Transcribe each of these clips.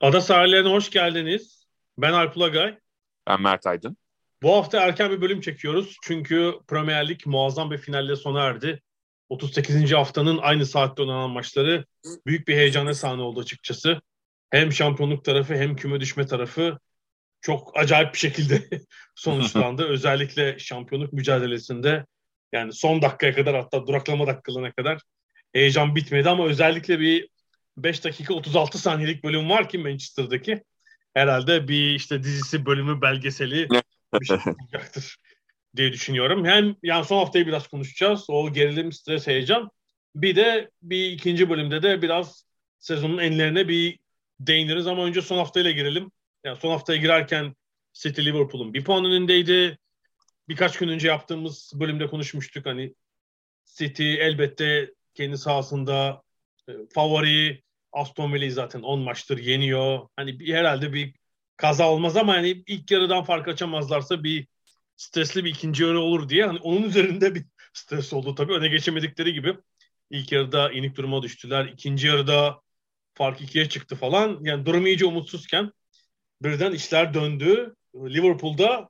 Ada sahillerine hoş geldiniz. Ben Alp Ulagay. Ben Mert Aydın. Bu hafta erken bir bölüm çekiyoruz. Çünkü Premier Lig muazzam bir finalle sona erdi. 38. haftanın aynı saatte oynanan maçları büyük bir heyecana sahne oldu açıkçası. Hem şampiyonluk tarafı hem küme düşme tarafı çok acayip bir şekilde sonuçlandı. Özellikle şampiyonluk mücadelesinde yani son dakikaya kadar hatta duraklama dakikalarına kadar heyecan bitmedi ama özellikle bir 5 dakika 36 saniyelik bölüm var ki Manchester'daki. Herhalde bir işte dizisi bölümü belgeseli bir şey olacaktır diye düşünüyorum. Hem yani son haftayı biraz konuşacağız. O gerilim, stres, heyecan. Bir de bir ikinci bölümde de biraz sezonun enlerine bir değiniriz ama önce son haftayla girelim. Yani son haftaya girerken City Liverpool'un bir puan önündeydi. Birkaç gün önce yaptığımız bölümde konuşmuştuk. Hani City elbette kendi sahasında e, favori Aston Villa'yı zaten 10 maçtır yeniyor. Hani bir, herhalde bir kaza olmaz ama hani ilk yarıdan fark açamazlarsa bir stresli bir ikinci yarı olur diye. Hani onun üzerinde bir stres oldu tabii. Öne geçemedikleri gibi. İlk yarıda inik duruma düştüler. İkinci yarıda fark ikiye çıktı falan. Yani durum iyice umutsuzken birden işler döndü. Liverpool'da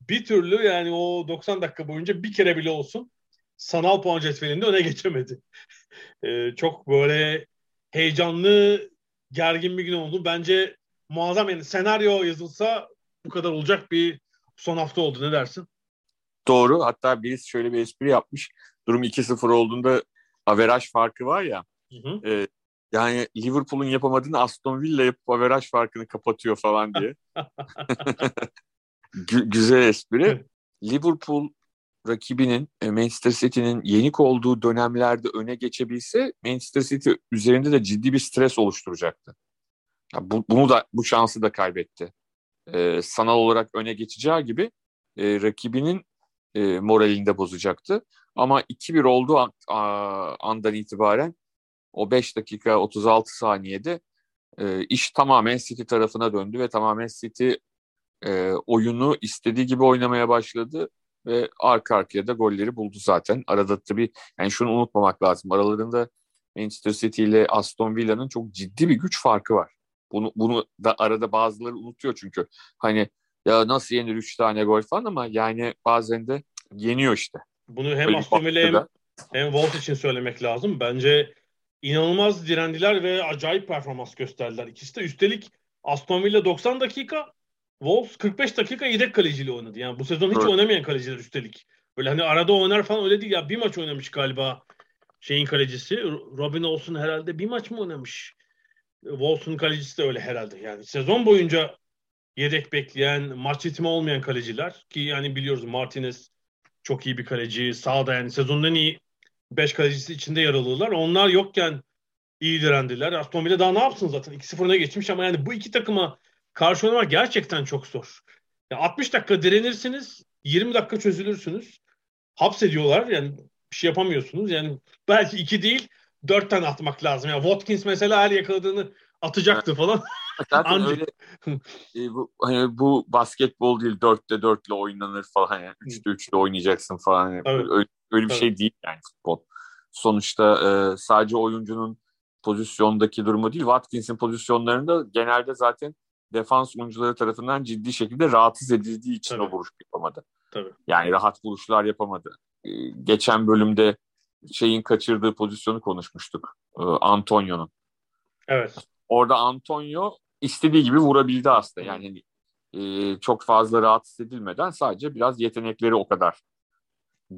bir türlü yani o 90 dakika boyunca bir kere bile olsun sanal puan cetvelinde öne geçemedi. ee, çok böyle heyecanlı, gergin bir gün oldu. Bence muazzam yani senaryo yazılsa bu kadar olacak bir son hafta oldu. Ne dersin? Doğru. Hatta birisi şöyle bir espri yapmış. Durum 2-0 olduğunda averaj farkı var ya. Hı hı. E, yani Liverpool'un yapamadığını Aston Villa yapıp averaj farkını kapatıyor falan diye. Gü- güzel espri. Liverpool rakibinin e, Manchester City'nin yenik olduğu dönemlerde öne geçebilse Manchester City üzerinde de ciddi bir stres oluşturacaktı. Ya bu, bunu da bu şansı da kaybetti. Ee, sanal olarak öne geçeceği gibi e, rakibinin e, moralini de bozacaktı. Ama 2-1 olduğu an, a, andan itibaren o 5 dakika 36 saniyede e, iş tamamen City tarafına döndü ve tamamen City e, oyunu istediği gibi oynamaya başladı ve arka arkaya da golleri buldu zaten. Arada tabii yani şunu unutmamak lazım. Aralarında Manchester City ile Aston Villa'nın çok ciddi bir güç farkı var. Bunu bunu da arada bazıları unutuyor çünkü. Hani ya nasıl yenir 3 tane gol falan ama yani bazen de yeniyor işte. Bunu hem Aston Villa hem, hem Wolves için söylemek lazım. Bence inanılmaz direndiler ve acayip performans gösterdiler. İkisi de üstelik Aston Villa 90 dakika, Wolves 45 dakika yedek kaleciyle oynadı. Yani bu sezon hiç evet. oynamayan kaleciler üstelik. Böyle hani arada oynar falan öyle değil ya. Bir maç oynamış galiba şeyin kalecisi. Robin olsun herhalde bir maç mı oynamış? Wolves'un kalecisi de öyle herhalde. Yani sezon boyunca yedek bekleyen, maç ritmi olmayan kaleciler ki yani biliyoruz Martinez çok iyi bir kaleci. Sağda yani sezonun en iyi 5 kalecisi içinde yer alıyorlar. Onlar yokken iyi direndiler. Aston Villa daha ne yapsın zaten? 2-0'ına geçmiş ama yani bu iki takıma karşı oynamak gerçekten çok zor. Yani 60 dakika direnirsiniz, 20 dakika çözülürsünüz. Hapsediyorlar yani bir şey yapamıyorsunuz. Yani belki iki değil dört tane atmak lazım. Yani Watkins mesela her yakaladığını atacaktı falan. Zaten öyle e, bu, hani bu basketbol değil dörtte dörtle oynanır falan yani üçte üçle oynayacaksın falan yani. evet. öyle, öyle bir evet. şey değil yani futbol. Sonuçta e, sadece oyuncunun pozisyondaki durumu değil Watkins'in pozisyonlarında genelde zaten defans oyuncuları tarafından ciddi şekilde rahatsız edildiği için Tabii. o vuruş yapamadı. Tabii. Yani rahat vuruşlar yapamadı. E, geçen bölümde şeyin kaçırdığı pozisyonu konuşmuştuk. E, Antonio'nun. Evet. Orada Antonio istediği gibi vurabildi aslında. Yani e, çok fazla rahatsız edilmeden sadece biraz yetenekleri o kadar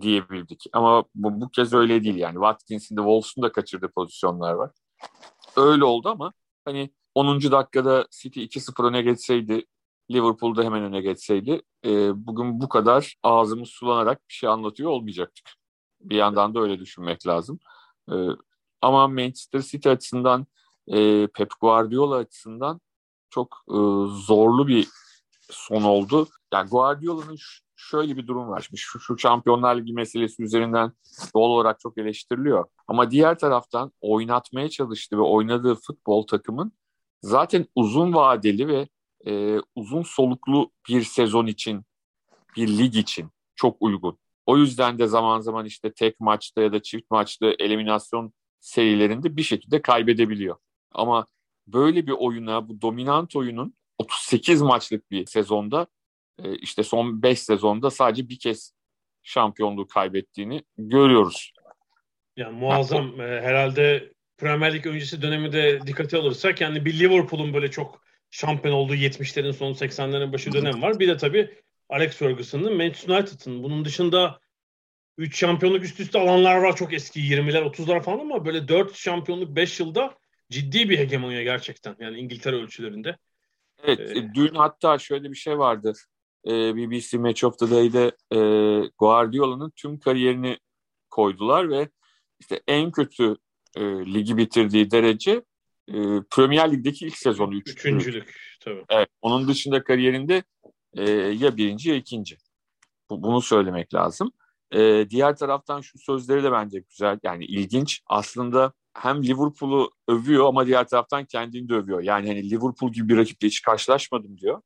diyebildik. Ama bu, bu kez öyle değil yani. Watkins'in de Wolves'un da kaçırdığı pozisyonlar var. Öyle oldu ama hani 10. dakikada City 2-0 öne geçseydi Liverpool'da hemen öne geçseydi e, bugün bu kadar ağzımız sulanarak bir şey anlatıyor olmayacaktık. Bir yandan da öyle düşünmek lazım. E, ama Manchester City açısından e, Pep Guardiola açısından çok e, zorlu bir son oldu. Yani Guardiola'nın şöyle bir durum var. Şu, şu Şampiyonlar Ligi meselesi üzerinden doğal olarak çok eleştiriliyor. Ama diğer taraftan oynatmaya çalıştığı ve oynadığı futbol takımın zaten uzun vadeli ve e, uzun soluklu bir sezon için, bir lig için çok uygun. O yüzden de zaman zaman işte tek maçta ya da çift maçta eliminasyon serilerinde bir şekilde kaybedebiliyor. Ama böyle bir oyuna, bu dominant oyunun 38 maçlık bir sezonda e, işte son 5 sezonda sadece bir kez şampiyonluğu kaybettiğini görüyoruz. Yani muazzam. Yani, herhalde Premier Lig öncesi dönemi de dikkate alırsak yani bir Liverpool'un böyle çok şampiyon olduğu 70'lerin sonu 80'lerin başı dönem var. Bir de tabii Alex Ferguson'ın Manchester United'ın. Bunun dışında 3 şampiyonluk üst üste alanlar var çok eski 20'ler 30'lar falan ama böyle 4 şampiyonluk 5 yılda ciddi bir hegemonya gerçekten. Yani İngiltere ölçülerinde. Evet ee, dün hatta şöyle bir şey vardı. Ee, BBC Match of the Day'de e, Guardiola'nın tüm kariyerini koydular ve işte en kötü e, ligi bitirdiği derece e, Premier Lig'deki ilk sezonu. Üç, Üçüncülük tabii. Evet, onun dışında kariyerinde e, ya birinci ya ikinci. Bu, bunu söylemek lazım. E, diğer taraftan şu sözleri de bence güzel yani ilginç. Aslında hem Liverpool'u övüyor ama diğer taraftan kendini de övüyor. Yani hani Liverpool gibi bir rakiple hiç karşılaşmadım diyor.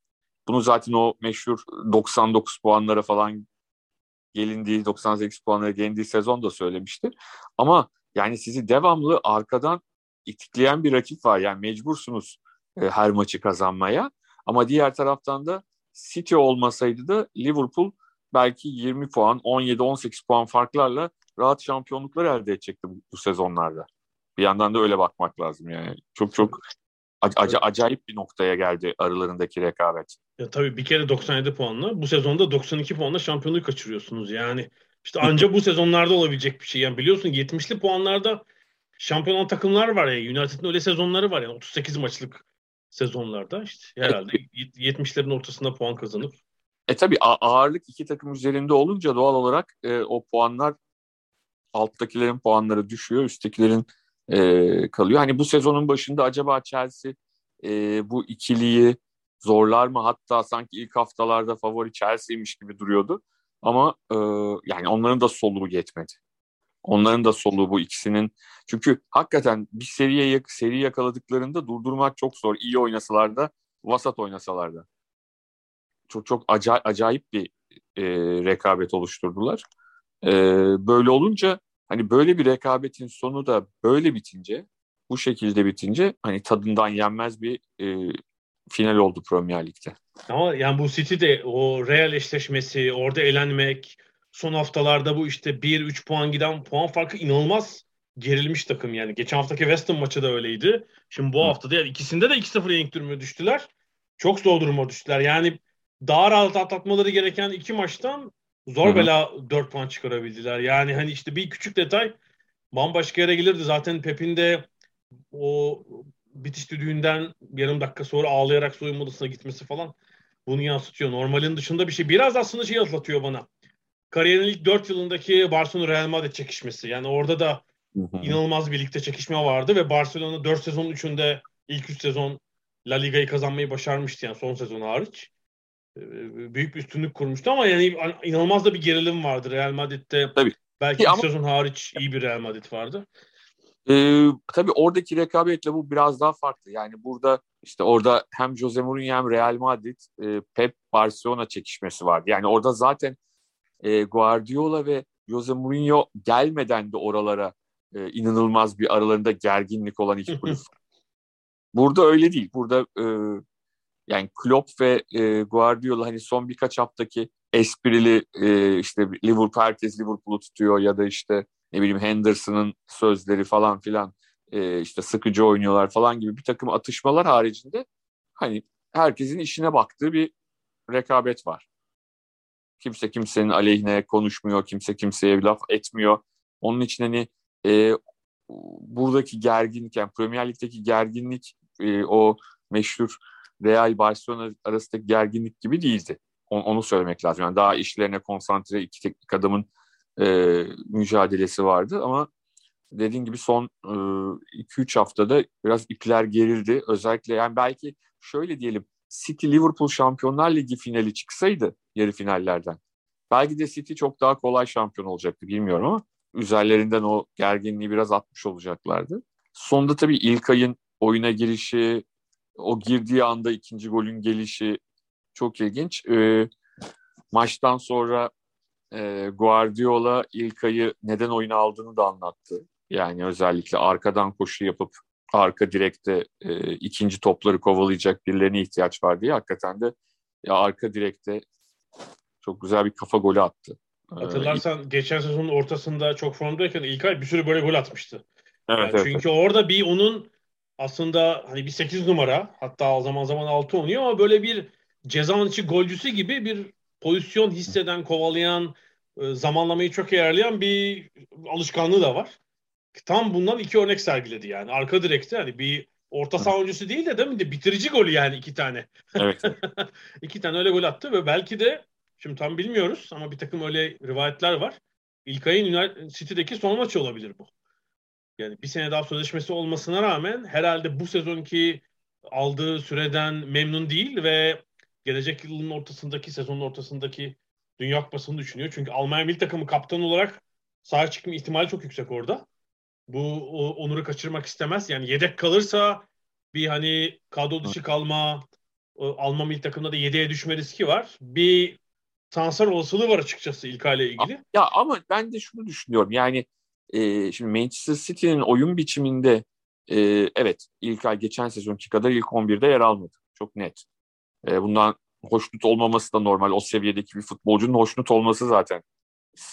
Bunu zaten o meşhur 99 puanlara falan gelindiği 98 puanlara gelindiği sezon da söylemişti. Ama yani sizi devamlı arkadan itikleyen bir rakip var. Yani mecbursunuz e, her maçı kazanmaya. Ama diğer taraftan da City olmasaydı da Liverpool belki 20 puan, 17-18 puan farklarla rahat şampiyonluklar elde edecekti bu, bu sezonlarda. Bir yandan da öyle bakmak lazım yani. Çok çok ac- acayip bir noktaya geldi aralarındaki rekabet. Ya tabii bir kere 97 puanla bu sezonda 92 puanla şampiyonluğu kaçırıyorsunuz. Yani işte anca bu sezonlarda olabilecek bir şey. Yani biliyorsun 70'li puanlarda şampiyon olan takımlar var ya. United'ın öyle sezonları var yani 38 maçlık sezonlarda işte herhalde 70'lerin ortasında puan kazanıp. E tabi ağırlık iki takım üzerinde olunca doğal olarak e, o puanlar alttakilerin puanları düşüyor, üsttekilerin e, kalıyor. Hani bu sezonun başında acaba Chelsea e, bu ikiliyi zorlar mı? Hatta sanki ilk haftalarda favori Chelsea'ymiş gibi duruyordu. Ama e, yani onların da soluğu yetmedi. Onların da soluğu bu ikisinin. Çünkü hakikaten bir seriye seri yakaladıklarında durdurmak çok zor. İyi oynasalar da, vasat oynasalar da. Çok çok acayip, acayip bir e, rekabet oluşturdular. E, böyle olunca hani böyle bir rekabetin sonu da böyle bitince, bu şekilde bitince hani tadından yenmez bir e, final oldu Premier Lig'de. Ama yani bu City de o Real eşleşmesi, orada elenmek, son haftalarda bu işte 1-3 puan giden puan farkı inanılmaz gerilmiş takım yani. Geçen haftaki West Ham maçı da öyleydi. Şimdi bu hafta da yani ikisinde de 2-0 yenik duruma düştüler. Çok zor duruma düştüler. Yani daha rahat atlatmaları gereken iki maçtan zor Hı-hı. bela 4 puan çıkarabildiler. Yani hani işte bir küçük detay bambaşka yere gelirdi. Zaten Pep'in de o bitiş düdüğünden yarım dakika sonra ağlayarak soyunma odasına gitmesi falan bunu yansıtıyor. Normalin dışında bir şey. Biraz aslında şey hatırlatıyor bana. Kariyerin ilk 4 yılındaki Barcelona Real Madrid çekişmesi. Yani orada da inanılmaz birlikte çekişme vardı ve Barcelona 4 sezon 3'ünde ilk 3 sezon La Liga'yı kazanmayı başarmıştı yani son sezon hariç. Ee, büyük bir üstünlük kurmuştu ama yani inanılmaz da bir gerilim vardı Real Madrid'de. Tabii. Belki ama... sezon hariç iyi bir Real Madrid vardı. Ee, tabii oradaki rekabetle bu biraz daha farklı. Yani burada işte orada hem Jose Mourinho hem Real Madrid, e, Pep Barcelona çekişmesi vardı. Yani orada zaten e, Guardiola ve Jose Mourinho gelmeden de oralara e, inanılmaz bir aralarında gerginlik olan iki kulüp. Burada öyle değil. Burada e, yani Klopp ve e, Guardiola hani son birkaç haftaki esprili e, işte Liverpool herkes Liverpool'u tutuyor ya da işte ne bileyim Henderson'ın sözleri falan filan e, işte sıkıcı oynuyorlar falan gibi bir takım atışmalar haricinde hani herkesin işine baktığı bir rekabet var. Kimse kimsenin aleyhine konuşmuyor, kimse kimseye bir laf etmiyor. Onun için hani e, buradaki gerginlik yani Premier Lig'deki gerginlik e, o meşhur Real Barcelona arasındaki gerginlik gibi değildi. Onu, onu söylemek lazım. Yani daha işlerine konsantre iki teknik adamın e, mücadelesi vardı ama dediğin gibi son 2-3 e, haftada biraz ipler gerildi. Özellikle yani belki şöyle diyelim City Liverpool Şampiyonlar Ligi finali çıksaydı yarı finallerden belki de City çok daha kolay şampiyon olacaktı bilmiyorum ama üzerlerinden o gerginliği biraz atmış olacaklardı. Sonunda tabii ilk ayın oyuna girişi, o girdiği anda ikinci golün gelişi çok ilginç. E, maçtan sonra e, Guardiola ilk ayı neden oyuna aldığını da anlattı. Yani özellikle arkadan koşu yapıp arka direkte e, ikinci topları kovalayacak birilerine ihtiyaç var diye hakikaten de ya arka direkte çok güzel bir kafa golü attı. Ee, Hatırlarsan ee, geçen sezonun ortasında çok formdayken ilk ay bir sürü böyle gol atmıştı. Evet, yani evet, çünkü evet. orada bir onun aslında hani bir 8 numara hatta zaman zaman 6 oynuyor ama böyle bir cezanın içi golcüsü gibi bir pozisyon hisseden, kovalayan, e, zamanlamayı çok iyi ayarlayan bir alışkanlığı da var. Tam bundan iki örnek sergiledi yani. Arka direkte hani bir orta saha oyuncusu değil de değil mi? De bitirici golü yani iki tane. Evet. iki tane öyle gol attı ve belki de şimdi tam bilmiyoruz ama bir takım öyle rivayetler var. İlkay'ın City'deki son maçı olabilir bu. Yani bir sene daha sözleşmesi olmasına rağmen herhalde bu sezonki aldığı süreden memnun değil ve gelecek yılın ortasındaki, sezonun ortasındaki Dünya Kupası'nı düşünüyor. Çünkü Almanya milli takımı kaptan olarak sahaya çıkma ihtimali çok yüksek orada. Bu o, onuru kaçırmak istemez. Yani yedek kalırsa bir hani kadro dışı kalma, Alman milli takımında da yedeğe düşme riski var. Bir transfer olasılığı var açıkçası İlkay ile ilgili. Ya ama ben de şunu düşünüyorum. Yani e, şimdi Manchester City'nin oyun biçiminde e, evet İlkay geçen sezonki kadar ilk 11'de yer almadı. Çok net. E, bundan hoşnut olmaması da normal. O seviyedeki bir futbolcunun hoşnut olması zaten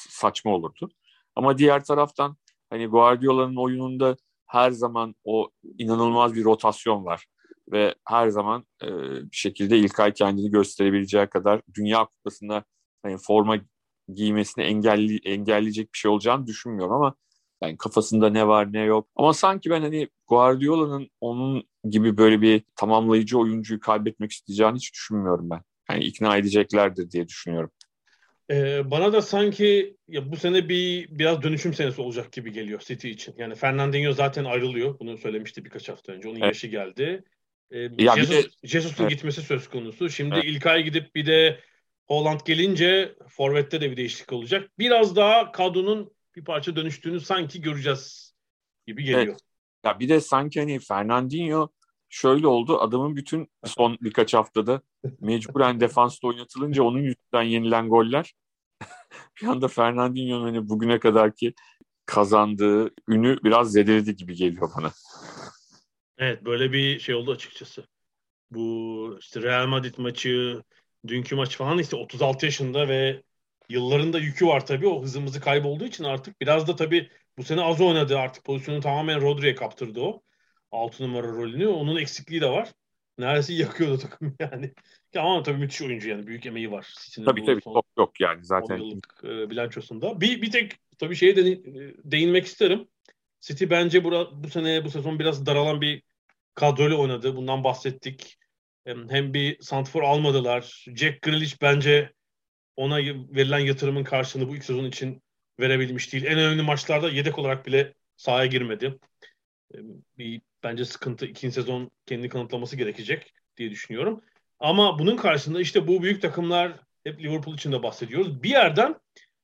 saçma olurdu. Ama diğer taraftan hani Guardiola'nın oyununda her zaman o inanılmaz bir rotasyon var ve her zaman e, bir şekilde İlkay kendini gösterebileceği kadar Dünya Kupası'nda hani forma giymesini engelli, engelleyecek bir şey olacağını düşünmüyorum ama yani kafasında ne var ne yok. Ama sanki ben hani Guardiola'nın onun gibi böyle bir tamamlayıcı oyuncuyu kaybetmek isteyeceğini hiç düşünmüyorum ben. Yani ikna edeceklerdir diye düşünüyorum. Ee, bana da sanki ya bu sene bir biraz dönüşüm senesi olacak gibi geliyor City için. Yani Fernandinho zaten ayrılıyor. Bunu söylemişti birkaç hafta önce. Onun evet. yaşı geldi. Ee, ya Jesus, Jesus'un evet. gitmesi söz konusu. Şimdi evet. İlkay gidip bir de Holland gelince Forvet'te de bir değişiklik olacak. Biraz daha kadronun bir parça dönüştüğünü sanki göreceğiz gibi geliyor. Evet. Ya bir de sanki hani Fernandinho şöyle oldu. Adamın bütün son birkaç haftada mecburen defansta oynatılınca onun yüzünden yenilen goller bir anda Fernandinho'nun hani bugüne kadarki kazandığı ünü biraz zedeledi gibi geliyor bana. Evet böyle bir şey oldu açıkçası. Bu işte Real Madrid maçı, dünkü maç falan işte 36 yaşında ve yılların da yükü var tabii. O hızımızı kaybolduğu için artık biraz da tabii bu sene az oynadı artık. Pozisyonu tamamen Rodri'ye kaptırdı o. 6 numara rolünü. Onun eksikliği de var. Neredeyse yakıyordu takım yani. Ama tabii müthiş oyuncu yani. Büyük emeği var. City'nin tabii tabii. Son, yok yani zaten. Yıllık e, bilançosunda. Bir, bir tek tabii şeye de, e, değinmek isterim. City bence bura, bu sene bu sezon biraz daralan bir kadroyla oynadı. Bundan bahsettik. Hem, hem bir Santfor almadılar. Jack Grealish bence ona verilen yatırımın karşılığını bu ilk sezon için verebilmiş değil. En önemli maçlarda yedek olarak bile sahaya girmedi. Bir bence sıkıntı ikinci sezon kendini kanıtlaması gerekecek diye düşünüyorum. Ama bunun karşısında işte bu büyük takımlar hep Liverpool için de bahsediyoruz. Bir yerden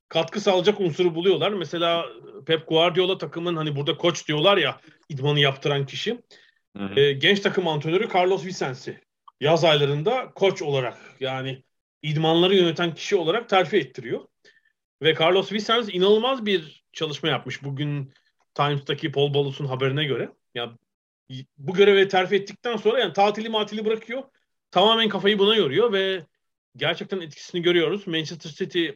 katkı sağlayacak unsuru buluyorlar. Mesela Pep Guardiola takımın hani burada koç diyorlar ya idmanı yaptıran kişi. Hı hı. E, genç takım antrenörü Carlos Vicensi. Yaz aylarında koç olarak yani idmanları yöneten kişi olarak terfi ettiriyor. Ve Carlos Vicens inanılmaz bir çalışma yapmış bugün Times'taki Paul Balus'un haberine göre. Ya bu göreve terfi ettikten sonra yani tatili matili bırakıyor. Tamamen kafayı buna yoruyor ve gerçekten etkisini görüyoruz. Manchester City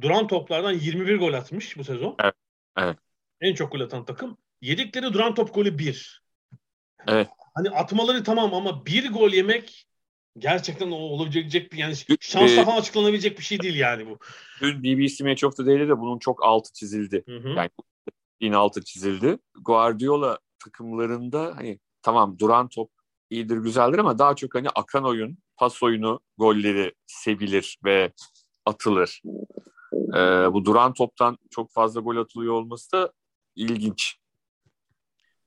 duran toplardan 21 gol atmış bu sezon. Evet. evet. En çok gol atan takım. Yedikleri duran top golü 1. Evet. Hani atmaları tamam ama bir gol yemek gerçekten o olabilecek bir yani şansla e, falan açıklanabilecek bir şey değil yani bu. Dün BBC Match of the Day'de de bunun çok altı çizildi. Hı hı. Yani yine altı çizildi. Guardiola takımlarında hani tamam duran top iyidir güzeldir ama daha çok hani akan oyun, pas oyunu, golleri sevilir ve atılır. Ee, bu duran toptan çok fazla gol atılıyor olması da ilginç.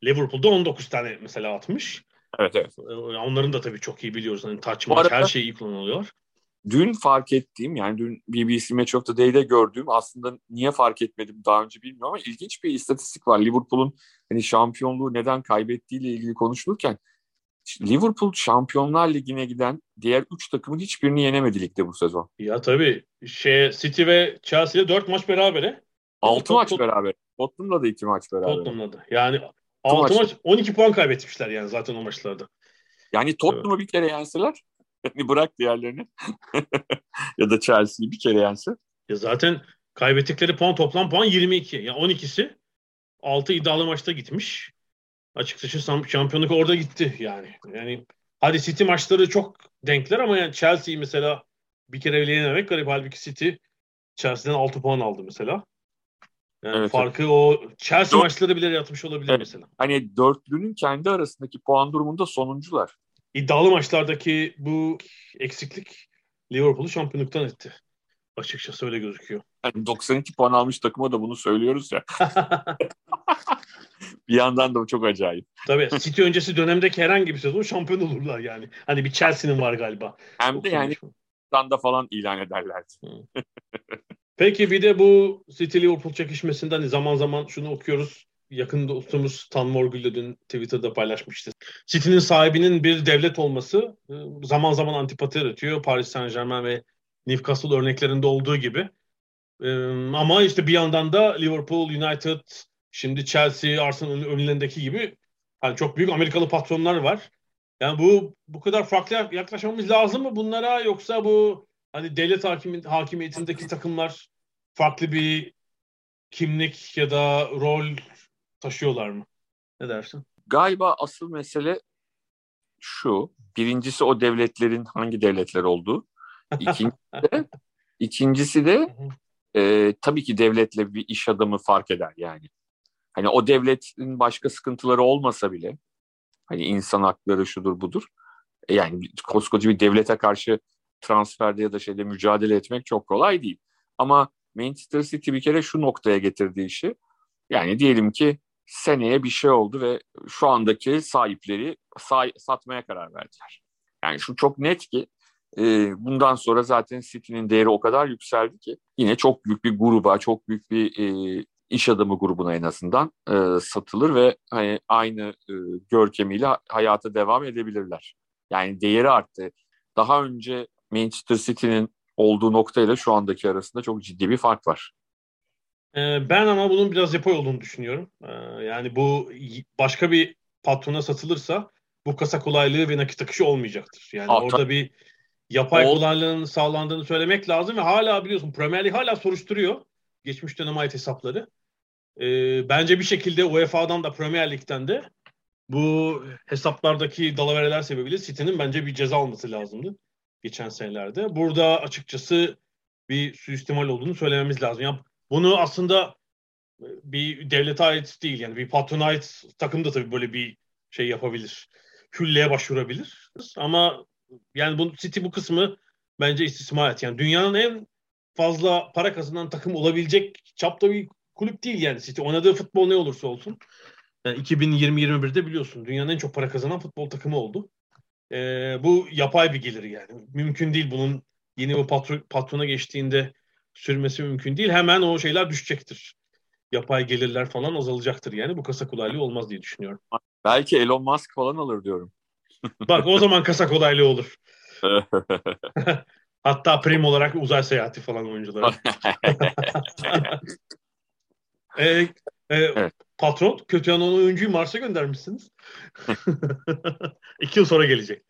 Liverpool'da 19 tane mesela atmış. Evet evet. Ee, onların da tabii çok iyi biliyoruz. Hani touch match her şey iyi kullanılıyor. Dün fark ettiğim yani dün BBC Match of the Day'de gördüğüm aslında niye fark etmedim daha önce bilmiyorum ama ilginç bir istatistik var. Liverpool'un hani şampiyonluğu neden kaybettiğiyle ilgili konuşulurken Liverpool Şampiyonlar Ligi'ne giden diğer 3 takımın hiçbirini yenemedi ligde bu sezon. Ya tabii. Şey, City ve Chelsea'de 4 maç berabere. 6 maç beraber. Tottenham'la da 2 maç beraber. Tottenham'la da. Yani 6 maç. maç 12 puan kaybetmişler yani zaten o maçlarda. Yani Tottenham'ı evet. bir kere yenseler hani bırak diğerlerini ya da Chelsea'yi bir kere yense. Ya zaten kaybettikleri puan toplam puan 22. Yani 12'si 6 iddialı maçta gitmiş. Açıkçası şampiyonluk orada gitti yani. Yani hadi City maçları çok denkler ama yani Chelsea'yi mesela bir kere bile yenemek garip. Halbuki City Chelsea'den 6 puan aldı mesela. Yani evet, farkı evet. o Chelsea Dört, maçları bile yatmış olabilir evet, mesela. Hani dörtlünün kendi arasındaki puan durumunda sonuncular. İddialı maçlardaki bu eksiklik Liverpool'u şampiyonluktan etti. Açıkçası öyle gözüküyor. Yani 92 puan almış takıma da bunu söylüyoruz ya. bir yandan da çok acayip. Tabii City öncesi dönemdeki herhangi bir sezon şampiyon olurlar yani. Hani bir Chelsea'nin var galiba. Hem de yani da falan ilan ederlerdi. Peki bir de bu City Liverpool çekişmesinden hani zaman zaman şunu okuyoruz. Yakın dostumuz Tan Morgül dün Twitter'da paylaşmıştı. City'nin sahibinin bir devlet olması e, zaman zaman antipati yaratıyor. Paris Saint Germain ve Newcastle örneklerinde olduğu gibi. E, ama işte bir yandan da Liverpool, United, şimdi Chelsea, Arsenal'ın önlerindeki gibi hani çok büyük Amerikalı patronlar var. Yani bu bu kadar farklı yaklaşmamız lazım mı bunlara yoksa bu hani devlet hakim, hakimiyetindeki takımlar farklı bir kimlik ya da rol taşıyorlar mı? Ne dersin? Galiba asıl mesele şu. Birincisi o devletlerin hangi devletler olduğu. İkincisi de, ikincisi de e, tabii ki devletle bir iş adamı fark eder yani. Hani o devletin başka sıkıntıları olmasa bile hani insan hakları şudur budur. E, yani koskoca bir devlete karşı transferde ya da şeyde mücadele etmek çok kolay değil. Ama Manchester City bir kere şu noktaya getirdi işi. Yani diyelim ki seneye bir şey oldu ve şu andaki sahipleri say satmaya karar verdiler. Yani şu çok net ki e, bundan sonra zaten City'nin değeri o kadar yükseldi ki yine çok büyük bir gruba, çok büyük bir e, iş adamı grubuna en azından e, satılır ve hani aynı e, görkemiyle hayata devam edebilirler. Yani değeri arttı. Daha önce Manchester City'nin olduğu noktayla şu andaki arasında çok ciddi bir fark var. Ee, ben ama bunun biraz yapay olduğunu düşünüyorum. Ee, yani bu başka bir patrona satılırsa bu kasa kolaylığı ve nakit akışı olmayacaktır. Yani Aa, orada bir yapay Ol... kolaylığın sağlandığını söylemek lazım ve hala biliyorsun Premier Lig hala soruşturuyor geçmiş dönem ait hesapları. Ee, bence bir şekilde UEFA'dan da Premier Lig'den de bu hesaplardaki dalavereler sebebiyle City'nin bence bir ceza alması lazımdı geçen senelerde. Burada açıkçası bir suistimal olduğunu söylememiz lazım. Yani bunu aslında e, bir devlete ait değil yani bir patrona ait takım da tabii böyle bir şey yapabilir. Hülleye başvurabilir. Ama yani bu City bu kısmı bence istismar et. Yani dünyanın en fazla para kazanan takım olabilecek çapta bir kulüp değil yani City. Oynadığı futbol ne olursa olsun. Yani 2020-21'de biliyorsun dünyanın en çok para kazanan futbol takımı oldu. Ee, bu yapay bir gelir yani. Mümkün değil bunun yeni bir patron, patrona geçtiğinde sürmesi mümkün değil. Hemen o şeyler düşecektir. Yapay gelirler falan azalacaktır yani. Bu kasa kolaylığı olmaz diye düşünüyorum. Belki Elon Musk falan alır diyorum. Bak o zaman kasa kolaylığı olur. Hatta prim olarak uzay seyahati falan oyuncular. e, e, evet. Patron kötü yanan oyuncuyu Mars'a göndermişsiniz. İki yıl sonra gelecek.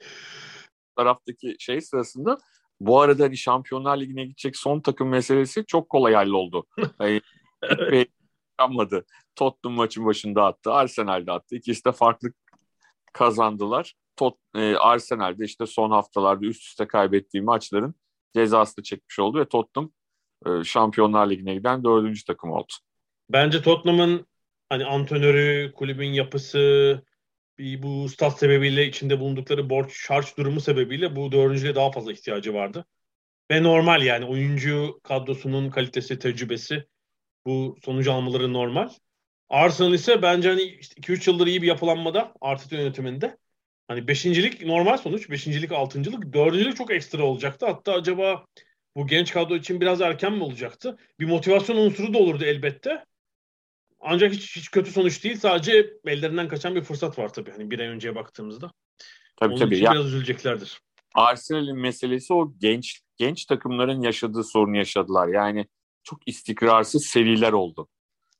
Taraftaki şey sırasında bu arada hani Şampiyonlar Ligi'ne gidecek son takım meselesi çok kolay halloldu. Yani, kalmadı. Tottenham maçın başında attı. Arsenal de attı. İkisi de farklı kazandılar. Tot, e, Arsenal'de işte son haftalarda üst üste kaybettiği maçların cezasını çekmiş oldu ve Tottenham e, Şampiyonlar Ligi'ne giden dördüncü takım oldu. Bence Tottenham'ın hani antrenörü, kulübün yapısı, bir bu stat sebebiyle içinde bulundukları borç harç durumu sebebiyle bu dördüncüye daha fazla ihtiyacı vardı. Ve normal yani oyuncu kadrosunun kalitesi, tecrübesi bu sonucu almaları normal. Arsenal ise bence hani işte 2-3 yıldır iyi bir yapılanmada Arteta yönetiminde. Hani beşincilik normal sonuç. Beşincilik, altıncılık. Dördüncülük çok ekstra olacaktı. Hatta acaba bu genç kadro için biraz erken mi olacaktı? Bir motivasyon unsuru da olurdu elbette. Ancak hiç, hiç kötü sonuç değil. Sadece ellerinden kaçan bir fırsat var tabii. Hani bir ay önceye baktığımızda. Tabii Onun tabii. için Ya, biraz üzüleceklerdir. Arsenal'in meselesi o genç genç takımların yaşadığı sorunu yaşadılar. Yani çok istikrarsız seriler oldu.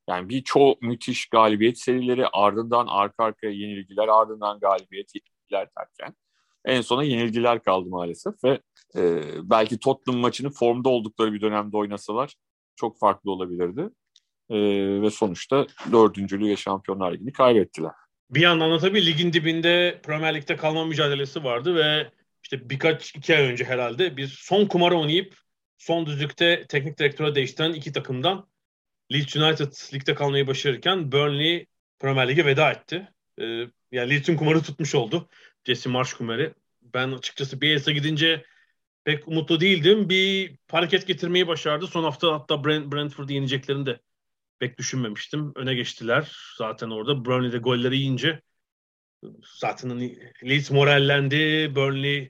Yani bir çok müthiş galibiyet serileri ardından arka arkaya yenilgiler ardından galibiyet yenilgiler derken en sona yenilgiler kaldı maalesef ve e, belki Tottenham maçını formda oldukları bir dönemde oynasalar çok farklı olabilirdi. E, ve sonuçta dördüncülüğü ve Şampiyonlar Ligi'ni kaybettiler. Bir yandan da tabii ligin dibinde Premier Lig'de kalma mücadelesi vardı ve işte birkaç iki ay önce herhalde bir son kumarı oynayıp son düzlükte teknik direktöre değiştiren iki takımdan Leeds United ligde kalmayı başarırken Burnley Premier Lig'e veda etti. Ee, yani Leeds'in kumarı tutmuş oldu. Jesse Marsh kumarı. Ben açıkçası Bielsa gidince pek umutlu değildim. Bir hareket getirmeyi başardı. Son hafta hatta Brent, Brentford'u yeneceklerini de pek düşünmemiştim. Öne geçtiler zaten orada. Burnley'de golleri yiyince zaten hani Leeds morallendi. Burnley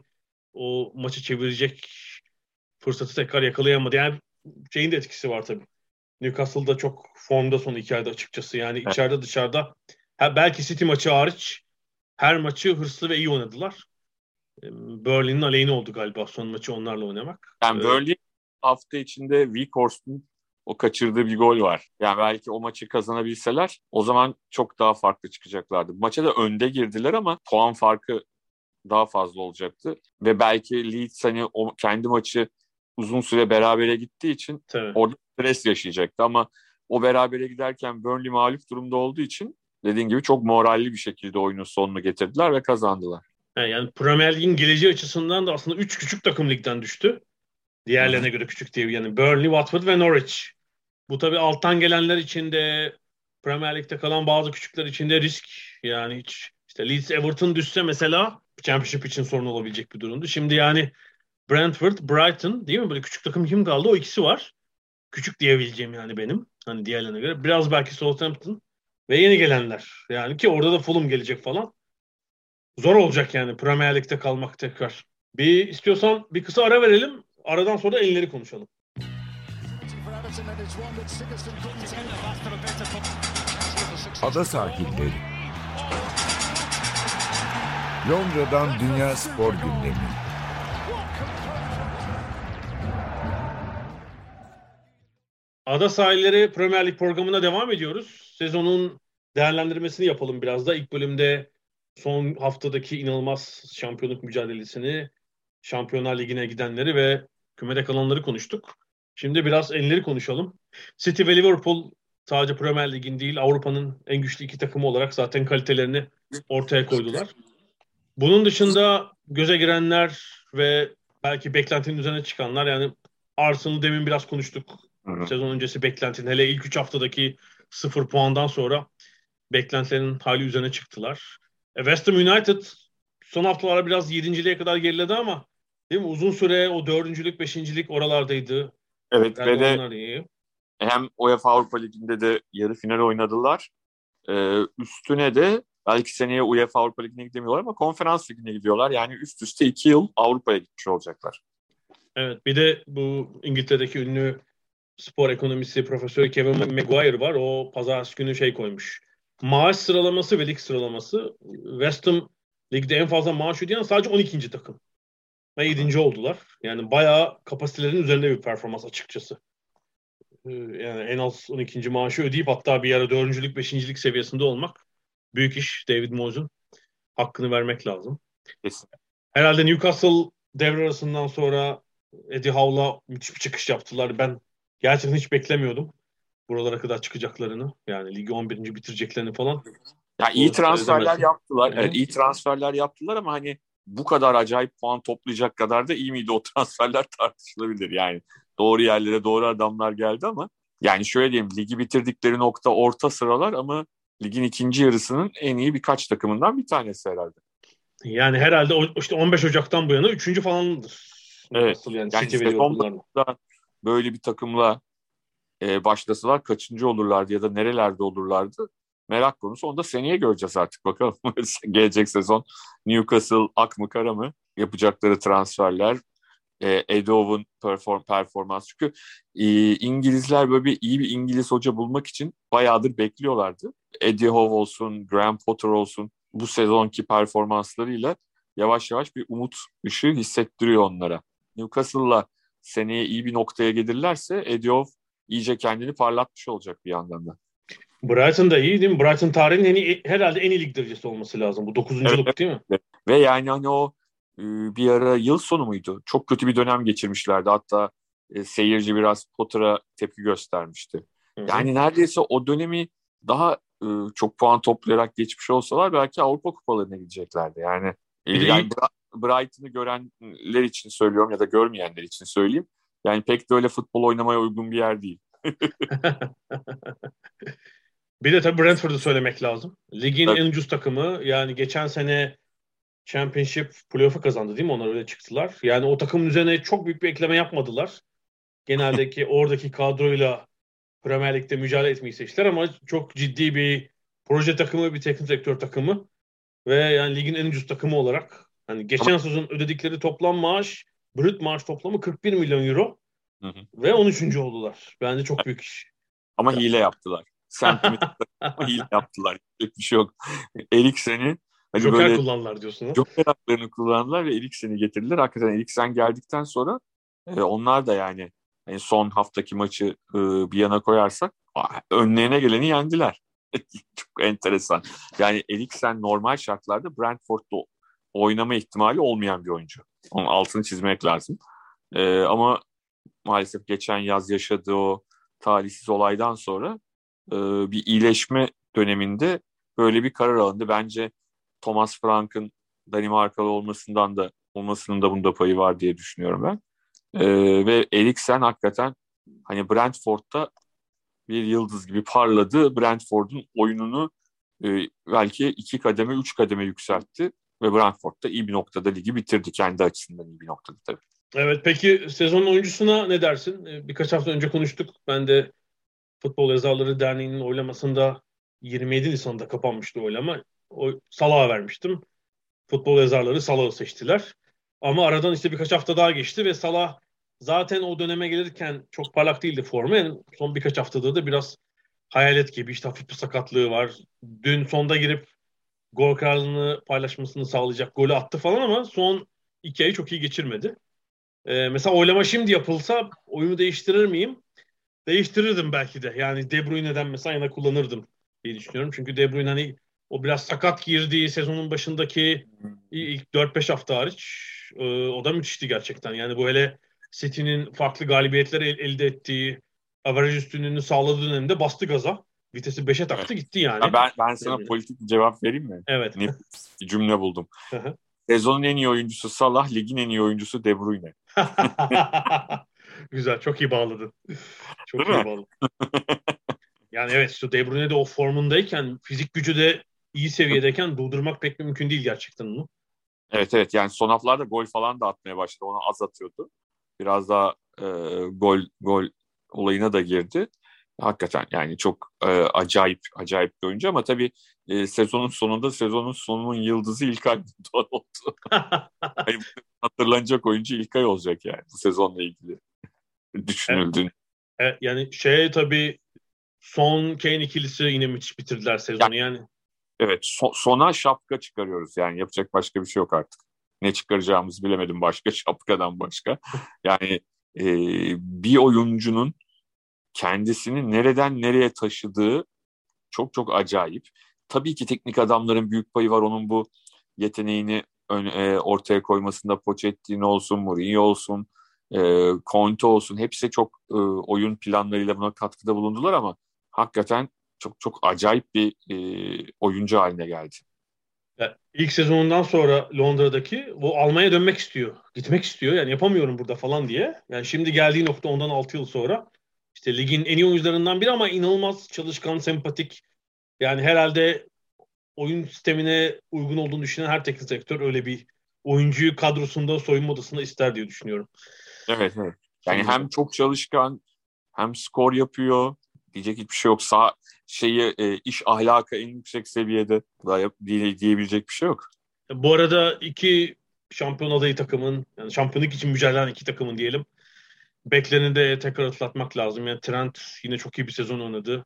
o maçı çevirecek fırsatı tekrar yakalayamadı. Yani şeyin de etkisi var tabii. Newcastle'da çok formda son iki ayda açıkçası. Yani Evet. içeride dışarıda ha, belki City maçı hariç her maçı hırslı ve iyi oynadılar. Ee, Burnley'nin aleyhine oldu galiba son maçı onlarla oynamak. Yani Ee, Burnley hafta içinde Weghorst'un o kaçırdığı bir gol var. Yani belki o maçı kazanabilseler o zaman çok daha farklı çıkacaklardı. Maça da önde girdiler ama puan farkı daha fazla olacaktı. Ve belki Leeds hani o kendi maçı uzun süre berabere gittiği için tabii. orada stres yaşayacaktı ama o berabere giderken Burnley mağlup durumda olduğu için dediğin gibi çok moralli bir şekilde oyunun sonunu getirdiler ve kazandılar. Yani, Premier Lig'in geleceği açısından da aslında 3 küçük takım ligden düştü. Diğerlerine göre küçük diye yani Burnley, Watford ve Norwich. Bu tabii alttan gelenler için de Premier Lig'de kalan bazı küçükler için de risk. Yani hiç işte Leeds Everton düşse mesela Championship için sorun olabilecek bir durumdu. Şimdi yani Brentford, Brighton değil mi? Böyle küçük takım kim kaldı? O ikisi var. Küçük diyebileceğim yani benim. Hani diğerlerine göre. Biraz belki Southampton ve yeni gelenler. Yani ki orada da Fulham gelecek falan. Zor olacak yani Premier Lig'de kalmak tekrar. Bir istiyorsan bir kısa ara verelim. Aradan sonra enleri konuşalım. Ada sahilleri. Londra'dan Dünya Spor Gündemi. Ada sahilleri Premier Lig programına devam ediyoruz. Sezonun değerlendirmesini yapalım biraz da. İlk bölümde son haftadaki inanılmaz şampiyonluk mücadelesini, Şampiyonlar Ligi'ne gidenleri ve kümede kalanları konuştuk. Şimdi biraz enleri konuşalım. City ve Liverpool sadece Premier Lig'in değil Avrupa'nın en güçlü iki takımı olarak zaten kalitelerini ortaya koydular. Bunun dışında göze girenler ve belki beklentinin üzerine çıkanlar yani Arsenal'ı demin biraz konuştuk. Sezon öncesi beklentinin hele ilk 3 haftadaki 0 puandan sonra beklentilerin hali üzerine çıktılar. E, West Ham United son haftalarda biraz yedinciliğe kadar geriledi ama değil mi? Uzun süre o dördüncülük, beşincilik oralardaydı. Evet ve de iyi. hem UEFA Avrupa Ligi'nde de yarı final oynadılar. Ee, üstüne de belki seneye UEFA Avrupa Ligi'ne gidemiyorlar ama konferans ligine gidiyorlar. Yani üst üste iki yıl Avrupa'ya gitmiş olacaklar. Evet bir de bu İngiltere'deki ünlü spor ekonomisi profesörü Kevin Maguire var. O pazartesi günü şey koymuş. Maaş sıralaması ve lig sıralaması West Ham ligde en fazla maaş ödeyen sadece 12. takım. Ve 7. oldular. Yani bayağı kapasitelerin üzerinde bir performans açıkçası. Ee, Yani en az 12. maaşı ödeyip hatta bir ara 4. 5. seviyesinde olmak büyük iş. David Moyes'un hakkını vermek lazım. Kesin. Herhalde Newcastle devre arasından sonra Eddie Howe'la müthiş bir çıkış yaptılar. Ben gerçekten hiç beklemiyordum buralara kadar çıkacaklarını. Yani ligi 11. bitireceklerini falan. Ya iyi transferler yaptılar. Evet, iyi transferler yaptılar ama hani bu kadar acayip puan toplayacak kadar da iyi miydi o transferler tartışılabilir. Yani doğru yerlere doğru adamlar geldi ama yani şöyle diyeyim ligi bitirdikleri nokta orta sıralar ama ligin ikinci yarısının en iyi birkaç takımından bir tanesi herhalde. Yani herhalde işte 15 Ocak'tan bu yana üçüncü falandır. Evet. Nasıl yani, yani sezon böyle bir takımla e, başlasalar kaçıncı olurlardı ya da nerelerde olurlardı merak konusu. Onu da seneye göreceğiz artık bakalım. Gelecek sezon Newcastle ak mı kara mı yapacakları transferler e, Edov'un perform, performans. Çünkü e, İngilizler böyle bir iyi bir İngiliz hoca bulmak için bayağıdır bekliyorlardı. Eddie Howe olsun, Graham Potter olsun bu sezonki performanslarıyla yavaş yavaş bir umut ışığı hissettiriyor onlara. Newcastle'la seneye iyi bir noktaya gelirlerse Eddie Howe iyice kendini parlatmış olacak bir yandan da. Brighton da iyi değil mi? Brighton tarihin en herhalde en iyi lig derecesi olması lazım. Bu dokuzunculuk evet, değil mi? Ve yani hani o e, bir ara yıl sonu muydu? Çok kötü bir dönem geçirmişlerdi. Hatta e, seyirci biraz Potter'a tepki göstermişti. Hı-hı. Yani neredeyse o dönemi daha e, çok puan toplayarak geçmiş olsalar belki Avrupa kupalarına gideceklerdi. Yani, yani Brighton'ı görenler için söylüyorum ya da görmeyenler için söyleyeyim. Yani pek de öyle futbol oynamaya uygun bir yer değil. bir de tabii Brentford'u söylemek lazım. Ligin evet. en ucuz takımı. Yani geçen sene Championship playoff'u kazandı değil mi? Onlar öyle çıktılar. Yani o takımın üzerine çok büyük bir ekleme yapmadılar. Geneldeki oradaki kadroyla Premier Lig'de mücadele etmeyi seçtiler ama çok ciddi bir proje takımı, bir teknik direktör takımı ve yani ligin en ucuz takımı olarak hani geçen sezon ödedikleri toplam maaş, brüt maaş toplamı 41 milyon euro hı hı. ve 13. oldular. Bence çok büyük iş. Ama hile yaptılar. Sen hile yaptılar. Hiçbir şey yok. Eriksen'i Hani Joker böyle, kullandılar diyorsun. Joker haklarını kullandılar ve Eriksen'i getirdiler. Hakikaten Eriksen geldikten sonra e, onlar da yani yani son haftaki maçı e, bir yana koyarsak önlerine geleni yendiler. Çok enteresan. Yani Eriksen normal şartlarda Brentford'da oynama ihtimali olmayan bir oyuncu. Onun altını çizmek lazım. E, ama maalesef geçen yaz yaşadığı o talihsiz olaydan sonra e, bir iyileşme döneminde böyle bir karar alındı. Bence Thomas Frank'ın Danimarkalı olmasından da olmasının da bunda payı var diye düşünüyorum ben. Ee, ve Eriksen hakikaten hani Brentford'da bir yıldız gibi parladı. Brentford'un oyununu e, belki iki kademe, üç kademe yükseltti. Ve Brentford'da iyi bir noktada ligi bitirdi. Kendi açısından iyi bir noktada tabii. Evet peki sezonun oyuncusuna ne dersin? Ee, birkaç hafta önce konuştuk. Ben de Futbol Yazarları Derneği'nin oylamasında 27 Nisan'da kapanmıştı oylama o Salah'a vermiştim. Futbol yazarları Salah'ı seçtiler. Ama aradan işte birkaç hafta daha geçti ve Salah zaten o döneme gelirken çok parlak değildi formu. Yani son birkaç haftada da biraz hayalet gibi işte hafif bir sakatlığı var. Dün sonda girip gol krallığını paylaşmasını sağlayacak golü attı falan ama son iki ayı çok iyi geçirmedi. Ee, mesela oylama şimdi yapılsa oyunu değiştirir miyim? Değiştirirdim belki de. Yani De Bruyne'den mesela yana kullanırdım diye düşünüyorum. Çünkü De Bruyne hani o biraz sakat girdiği sezonun başındaki ilk 4-5 hafta hariç e, o da müthişti gerçekten. Yani bu hele City'nin farklı galibiyetler el, elde ettiği averaj üstünlüğünü sağladığı dönemde bastı gaza. Vitesi 5'e taktı evet. gitti yani. Ya ben, ben sana evet. politik bir cevap vereyim mi? Evet. Ne, bir cümle buldum. Sezonun en iyi oyuncusu Salah, ligin en iyi oyuncusu De Bruyne. Güzel, çok iyi bağladın. Çok Değil iyi mi? bağladın. yani evet, şu De Bruyne de o formundayken, fizik gücü de iyi seviyedeyken durdurmak pek mümkün değil gerçekten onu. Evet evet yani son haftalarda gol falan da atmaya başladı. Onu az atıyordu. Biraz daha e, gol gol olayına da girdi. Hakikaten yani çok e, acayip acayip bir oyuncu ama tabii e, sezonun sonunda sezonun sonunun yıldızı İlkay oldu. yani hatırlanacak oyuncu İlkay olacak yani bu sezonla ilgili düşünüldüğün. Evet. evet, yani şey tabii son Kane ikilisi yine müthiş bitirdiler sezonu yani. yani Evet so- sona şapka çıkarıyoruz yani yapacak başka bir şey yok artık. Ne çıkaracağımızı bilemedim başka şapkadan başka. Yani e, bir oyuncunun kendisini nereden nereye taşıdığı çok çok acayip. Tabii ki teknik adamların büyük payı var onun bu yeteneğini ön, e, ortaya koymasında Pochettino olsun, Mourinho olsun, e, Conte olsun hepsi çok e, oyun planlarıyla buna katkıda bulundular ama hakikaten çok çok acayip bir e, oyuncu haline geldi. Ya, ilk sezonundan sonra Londra'daki o Almanya dönmek istiyor. Gitmek istiyor. Yani yapamıyorum burada falan diye. Yani şimdi geldiği nokta ondan 6 yıl sonra işte ligin en iyi oyuncularından biri ama inanılmaz çalışkan, sempatik Yani herhalde oyun sistemine uygun olduğunu düşünen her teknik direktör öyle bir oyuncuyu kadrosunda soyunma odasında ister diye düşünüyorum. Evet evet. Yani hem çok çalışkan hem skor yapıyor. Diyecek hiçbir şey yok. Sağ şeyi e, iş ahlakı en yüksek seviyede daha yap, diye, diyebilecek bir şey yok. Bu arada iki şampiyon adayı takımın yani şampiyonluk için mücadele eden iki takımın diyelim. Beklerini de tekrar hatırlatmak lazım. Yani Trent yine çok iyi bir sezon oynadı.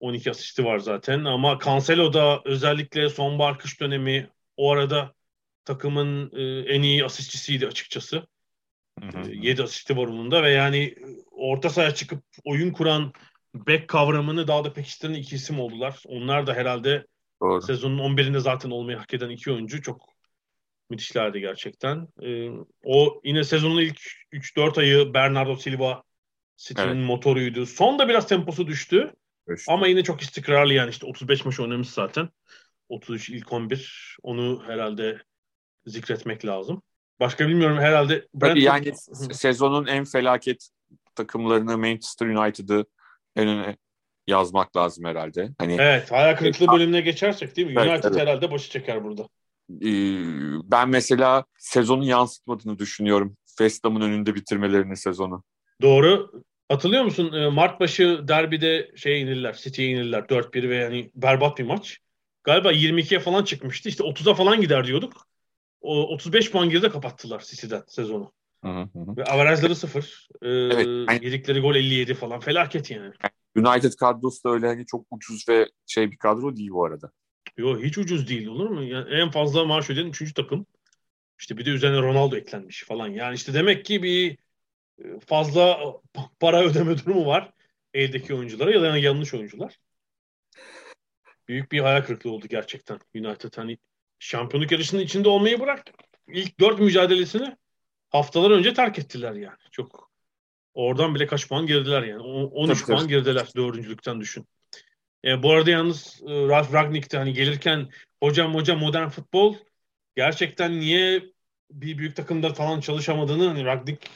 12 asisti var zaten ama Cancelo da özellikle sonbahar kış dönemi o arada takımın e, en iyi asistçisiydi açıkçası. Hı hı. 7 asisti var onun da ve yani orta sahaya çıkıp oyun kuran back kavramını daha da pekiştiren iki isim oldular. Onlar da herhalde Doğru. sezonun 11'inde zaten olmayı hak eden iki oyuncu çok müthişlerdi gerçekten. Ee, o yine sezonun ilk 3-4 ayı Bernardo Silva City'nin evet. motoruydu. Son da biraz temposu düştü. İşte. Ama yine çok istikrarlı yani işte 35 maç oynamış zaten. 33 ilk 11. Onu herhalde zikretmek lazım. Başka bilmiyorum herhalde. Tabii yani sezonun en felaket takımlarını Manchester United'ı en öne yazmak lazım herhalde. Hani Evet, hayal kırıklığı bölümüne geçersek değil mi? Evet, United evet. herhalde başı çeker burada. Ee, ben mesela sezonu yansıtmadığını düşünüyorum. West Ham'ın önünde bitirmelerini sezonu. Doğru. Hatırlıyor musun? Ee, Mart başı derbide şey inildiler, City'ye inildiler 4-1 ve yani berbat bir maç. Galiba 22'ye falan çıkmıştı. İşte 30'a falan gider diyorduk. O 35 puan geride kapattılar City'den sezonu. Hı hı. Ve averajları sıfır. Ee, evet. Yedikleri gol 57 falan. Felaket yani. United kadrosu da öyle hani çok ucuz ve şey bir kadro değil bu arada. Yok hiç ucuz değil olur mu? Yani en fazla maaş ödeyen üçüncü takım. İşte bir de üzerine Ronaldo eklenmiş falan. Yani işte demek ki bir e, fazla para ödeme durumu var eldeki oyunculara ya da yanlış oyuncular. Büyük bir hayal kırıklığı oldu gerçekten United. Hani şampiyonluk yarışının içinde olmayı bırak. İlk dört mücadelesini haftalar önce terk ettiler yani. Çok oradan bile kaç puan girdiler yani. 13 tabii, puan tabii. girdiler dördüncülükten düşün. E, bu arada yalnız e, Ralf Ragnick'te hani gelirken hocam hocam modern futbol gerçekten niye bir büyük takımda falan çalışamadığını hani Ragnick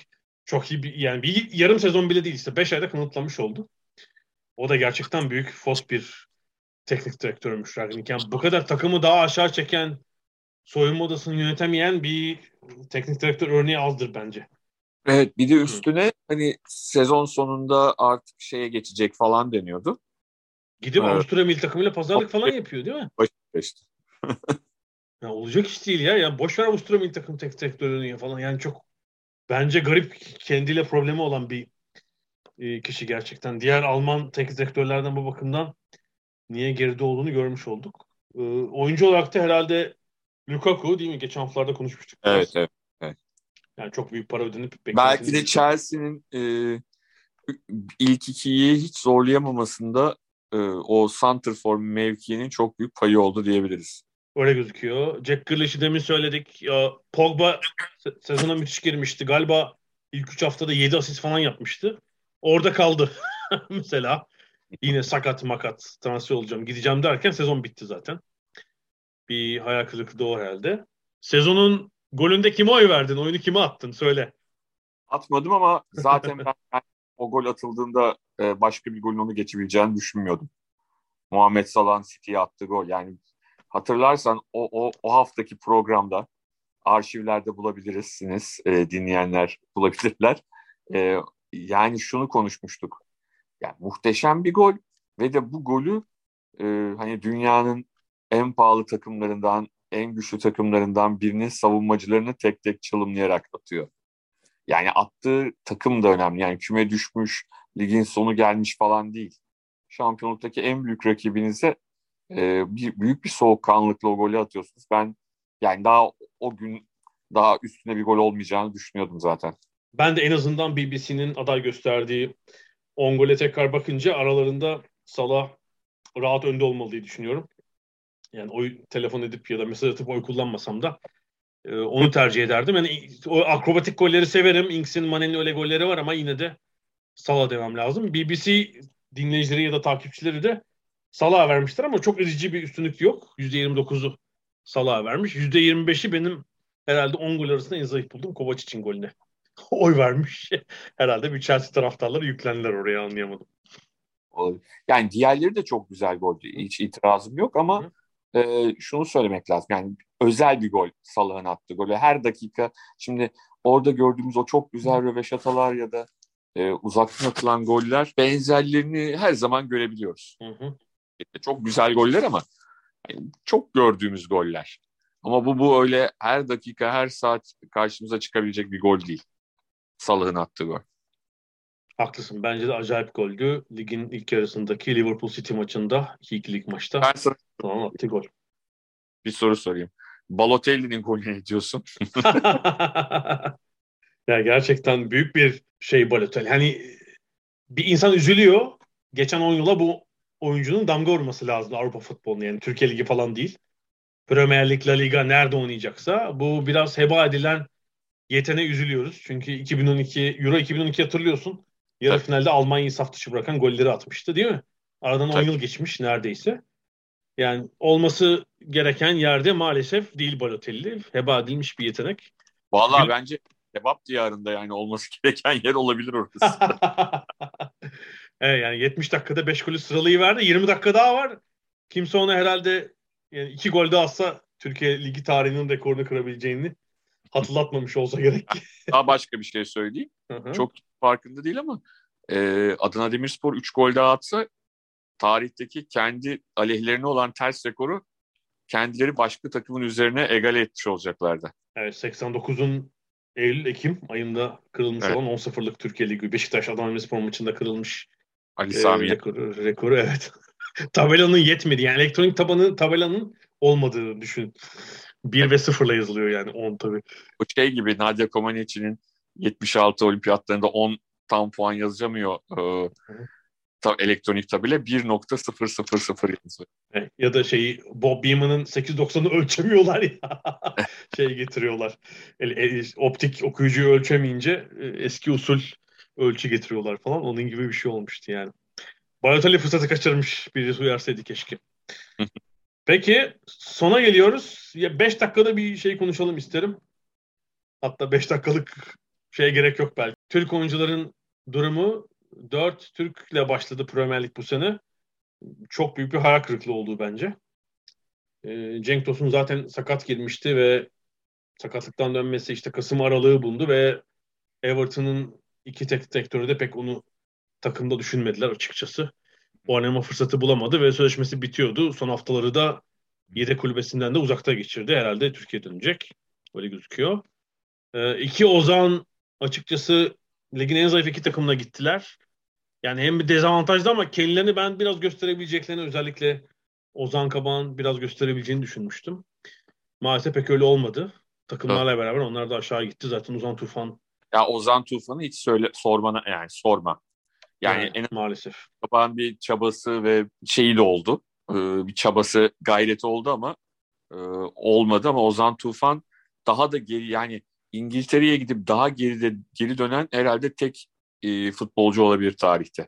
çok iyi bir yani bir yarım sezon bile değil işte 5 ayda kanıtlamış oldu. O da gerçekten büyük fos bir teknik direktörmüş Ragnick. Yani bu kadar takımı daha aşağı çeken soyunma odasını yönetemeyen bir teknik direktör örneği azdır bence. Evet bir de üstüne Hı. hani sezon sonunda artık şeye geçecek falan deniyordu. Gidip evet. Avusturya milli takımıyla pazarlık falan yapıyor değil mi? Baş işte. ya olacak iş değil ya. ya boş ver Avusturya milli takım tek direktörünü falan. Yani çok bence garip kendiyle problemi olan bir e, kişi gerçekten. Diğer Alman teknik direktörlerden bu bakımdan niye geride olduğunu görmüş olduk. E, oyuncu olarak da herhalde Lukaku değil mi? Geçen haftalarda konuşmuştuk. Evet, evet, evet. Yani çok büyük para ödenip Belki de Chelsea'nin e, ilk ikiyi hiç zorlayamamasında e, o for mevkiinin çok büyük payı oldu diyebiliriz. Öyle gözüküyor. Jack Grealish'i demin söyledik. Ya, Pogba sezona müthiş girmişti. Galiba ilk 3 haftada 7 asist falan yapmıştı. Orada kaldı mesela. Yine sakat makat transfer olacağım gideceğim derken sezon bitti zaten. Bir hayal kırıklığı o herhalde. Sezonun golünde kime oy verdin? Oyunu kime attın? Söyle. Atmadım ama zaten ben o gol atıldığında e, başka bir golün onu geçebileceğini düşünmüyordum. Muhammed Salah'ın City'ye attığı gol. Yani hatırlarsan o, o, o haftaki programda arşivlerde bulabilirsiniz. E, dinleyenler bulabilirler. E, yani şunu konuşmuştuk. Yani muhteşem bir gol ve de bu golü e, hani dünyanın en pahalı takımlarından, en güçlü takımlarından birinin savunmacılarını tek tek çalımlayarak atıyor. Yani attığı takım da önemli. Yani küme düşmüş, ligin sonu gelmiş falan değil. Şampiyonluktaki en büyük rakibinize e, bir, büyük bir soğukkanlılıkla o golü atıyorsunuz. Ben yani daha o gün daha üstüne bir gol olmayacağını düşünüyordum zaten. Ben de en azından BBC'nin aday gösterdiği 10 gole tekrar bakınca aralarında Salah rahat önde olmalı diye düşünüyorum. Yani oy telefon edip ya da mesaj atıp oy kullanmasam da e, onu tercih ederdim. Yani o akrobatik golleri severim. Inks'in, Mane'nin öyle golleri var ama yine de Salah demem lazım. BBC dinleyicileri ya da takipçileri de Salah'a vermişler ama çok ezici bir üstünlük yok. %29'u Salah'a vermiş. %25'i benim herhalde 10 gol arasında en zayıf buldum Kovac için golüne. Oy vermiş. herhalde bir Chelsea taraftarları yüklendiler oraya anlayamadım. Yani diğerleri de çok güzel gol. Hiç itirazım yok ama e, şunu söylemek lazım. Yani özel bir gol Salah'ın attığı golü. Her dakika şimdi orada gördüğümüz o çok güzel röveşatalar ya da e, uzaktan atılan goller benzerlerini her zaman görebiliyoruz. Hı hı. Çok güzel goller ama yani çok gördüğümüz goller. Ama bu bu öyle her dakika her saat karşımıza çıkabilecek bir gol değil. Salah'ın attığı gol. Haklısın. Bence de acayip goldü. Ligin ilk yarısındaki Liverpool City maçında, iki lig maçta. Ben sana tamam, attı gol. Bir soru sorayım. Balotelli'nin golü ne diyorsun? ya gerçekten büyük bir şey Balotelli. Hani bir insan üzülüyor. Geçen 10 yıla bu oyuncunun damga vurması lazım Avrupa futboluna yani Türkiye Ligi falan değil. Premier Lig, La Liga nerede oynayacaksa bu biraz heba edilen yetene üzülüyoruz. Çünkü 2012 Euro 2012 hatırlıyorsun. Yarı Tabii. finalde Almanya'yı saf dışı bırakan golleri atmıştı değil mi? Aradan Tabii. 10 yıl geçmiş neredeyse. Yani olması gereken yerde maalesef değil Balotelli. Heba edilmiş bir yetenek. Vallahi Gül... bence kebap diyarında yani olması gereken yer olabilir orası. evet, yani 70 dakikada 5 golü sıralayı verdi. 20 dakika daha var. Kimse ona herhalde yani iki gol daha atsa Türkiye Ligi tarihinin rekorunu kırabileceğini hatırlatmamış olsa gerek. Daha başka bir şey söyleyeyim. Çok farkında değil ama e, Adana Demirspor 3 gol daha atsa tarihteki kendi aleyhlerine olan ters rekoru kendileri başka takımın üzerine egale etmiş olacaklardı. Evet 89'un Eylül-Ekim ayında kırılmış evet. olan 10-0'lık Türkiye Ligi Beşiktaş Adana Demirspor maçında kırılmış Ali Sami. E, rekoru, rekoru evet. tabelanın yetmedi. Yani elektronik tabanı tabelanın olmadığını düşün. 1 ve 0'la yazılıyor yani 10 tabii. O şey gibi Nadia Comaneci'nin 76 olimpiyatlarında 10 tam puan yazamıyor. Ee, ta, elektronik tabela 1.000 yazıyor. Evet, ya da şeyi Bob Beeman'ın 8.90'ı ölçemiyorlar ya. şey getiriyorlar. El, el, optik okuyucuyu ölçemeyince e, eski usul ölçü getiriyorlar falan. Onun gibi bir şey olmuştu yani. Balotelli fırsatı kaçırmış. Birisi uyarsaydı keşke. Peki sona geliyoruz. 5 dakikada bir şey konuşalım isterim. Hatta 5 dakikalık şeye gerek yok belki. Türk oyuncuların durumu 4 Türk'le başladı Premier Lig bu sene. Çok büyük bir hayal kırıklığı olduğu bence. Ee, Cenk Tosun zaten sakat girmişti ve sakatlıktan dönmesi işte Kasım aralığı buldu ve Everton'ın iki tek direktörü de pek onu takımda düşünmediler açıkçası. Oynama fırsatı bulamadı ve sözleşmesi bitiyordu. Son haftaları da yedek kulübesinden de uzakta geçirdi. Herhalde Türkiye dönecek. Öyle gözüküyor. Ee, iki Ozan açıkçası ligin en zayıf iki takımına gittiler. Yani hem bir dezavantajlı ama kendilerini ben biraz gösterebileceklerini özellikle Ozan Kaban biraz gösterebileceğini düşünmüştüm. Maalesef pek öyle olmadı. Takımlarla evet. beraber onlar da aşağı gitti. Zaten Ozan Tufan. Ya Ozan Tufan'ı hiç söyle sormana yani sorma. Yani evet, en maalesef. Kaban bir çabası ve şeyi de oldu. Ee, bir çabası, gayreti oldu ama e, olmadı ama Ozan Tufan daha da geri yani İngiltere'ye gidip daha geride geri dönen herhalde tek e, futbolcu olabilir tarihte.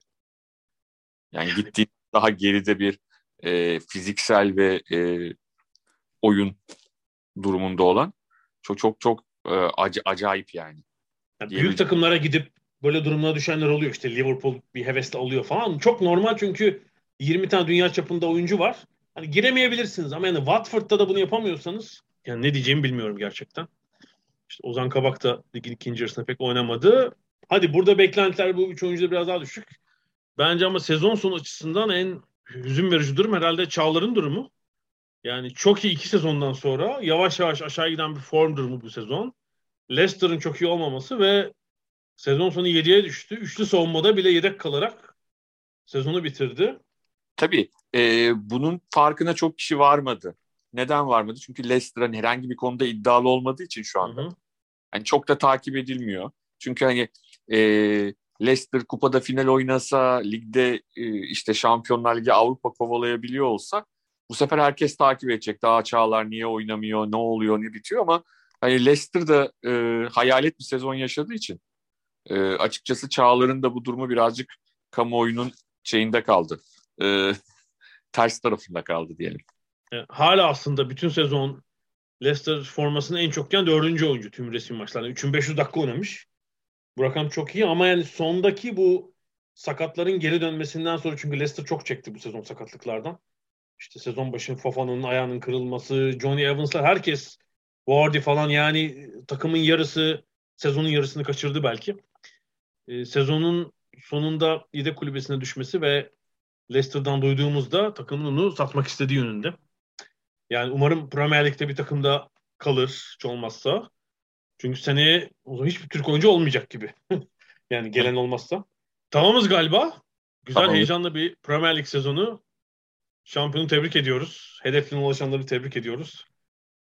Yani gittiği daha geride bir e, fiziksel ve e, oyun durumunda olan çok çok çok e, ac- acayip yani. yani büyük takımlara gidip böyle durumlara düşenler oluyor. İşte Liverpool bir hevesle alıyor falan. Çok normal çünkü 20 tane dünya çapında oyuncu var. Hani giremeyebilirsiniz ama yani Watford'da da bunu yapamıyorsanız yani ne diyeceğimi bilmiyorum gerçekten. İşte Ozan Kabak da ligin ikinci yarısında pek oynamadı. Hadi burada beklentiler bu üç oyuncuda biraz daha düşük. Bence ama sezon sonu açısından en hüzün verici durum herhalde Çağlar'ın durumu. Yani çok iyi iki sezondan sonra yavaş yavaş aşağı giden bir form durumu bu sezon. Leicester'ın çok iyi olmaması ve sezon sonu 7'ye düştü. Üçlü savunmada bile yedek kalarak sezonu bitirdi. Tabii e, bunun farkına çok kişi varmadı. Neden varmadı? Çünkü Leicester'ın herhangi bir konuda iddialı olmadığı için şu anda. Hı hı. Yani çok da takip edilmiyor. Çünkü hani e, Leicester kupada final oynasa, ligde e, işte Şampiyonlar Ligi Avrupa kovalayabiliyor olsa bu sefer herkes takip edecek. Daha Çağlar niye oynamıyor, ne oluyor, ne bitiyor ama hani Leicester da e, hayalet bir sezon yaşadığı için e, açıkçası Çağlar'ın da bu durumu birazcık kamuoyunun şeyinde kaldı. E, ters tarafında kaldı diyelim. E, hala aslında bütün sezon Leicester formasını en çok giyen dördüncü oyuncu tüm resim maçlarında. 3500 dakika oynamış. Bu rakam çok iyi ama yani sondaki bu sakatların geri dönmesinden sonra çünkü Leicester çok çekti bu sezon sakatlıklardan. İşte sezon başı Fofa'nın ayağının kırılması, Johnny Evans'lar herkes Wardy falan yani takımın yarısı sezonun yarısını kaçırdı belki. Ee, sezonun sonunda yedek kulübesine düşmesi ve Leicester'dan duyduğumuzda takımın onu satmak istediği yönünde. Yani umarım Premier Lig'de bir takımda kalır hiç olmazsa. Çünkü seneye o zaman hiçbir Türk oyuncu olmayacak gibi. yani gelen olmazsa. Tamamız galiba. Güzel Tamam. heyecanlı bir Premier Lig sezonu. Şampiyonu tebrik ediyoruz. Hedeflerine ulaşanları tebrik ediyoruz.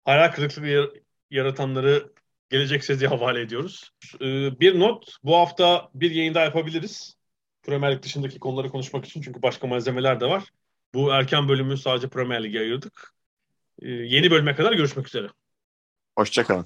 Hayal kırıklığı yar- yaratanları gelecek sezeye havale ediyoruz. Ee, bir not, bu hafta bir yayın daha yapabiliriz. Premier Lig dışındaki konuları konuşmak için çünkü başka malzemeler de var. Bu erken bölümü sadece Premier Lig'e ayırdık. Ee, yeni bölüme kadar görüşmek üzere. Hoşçakalın.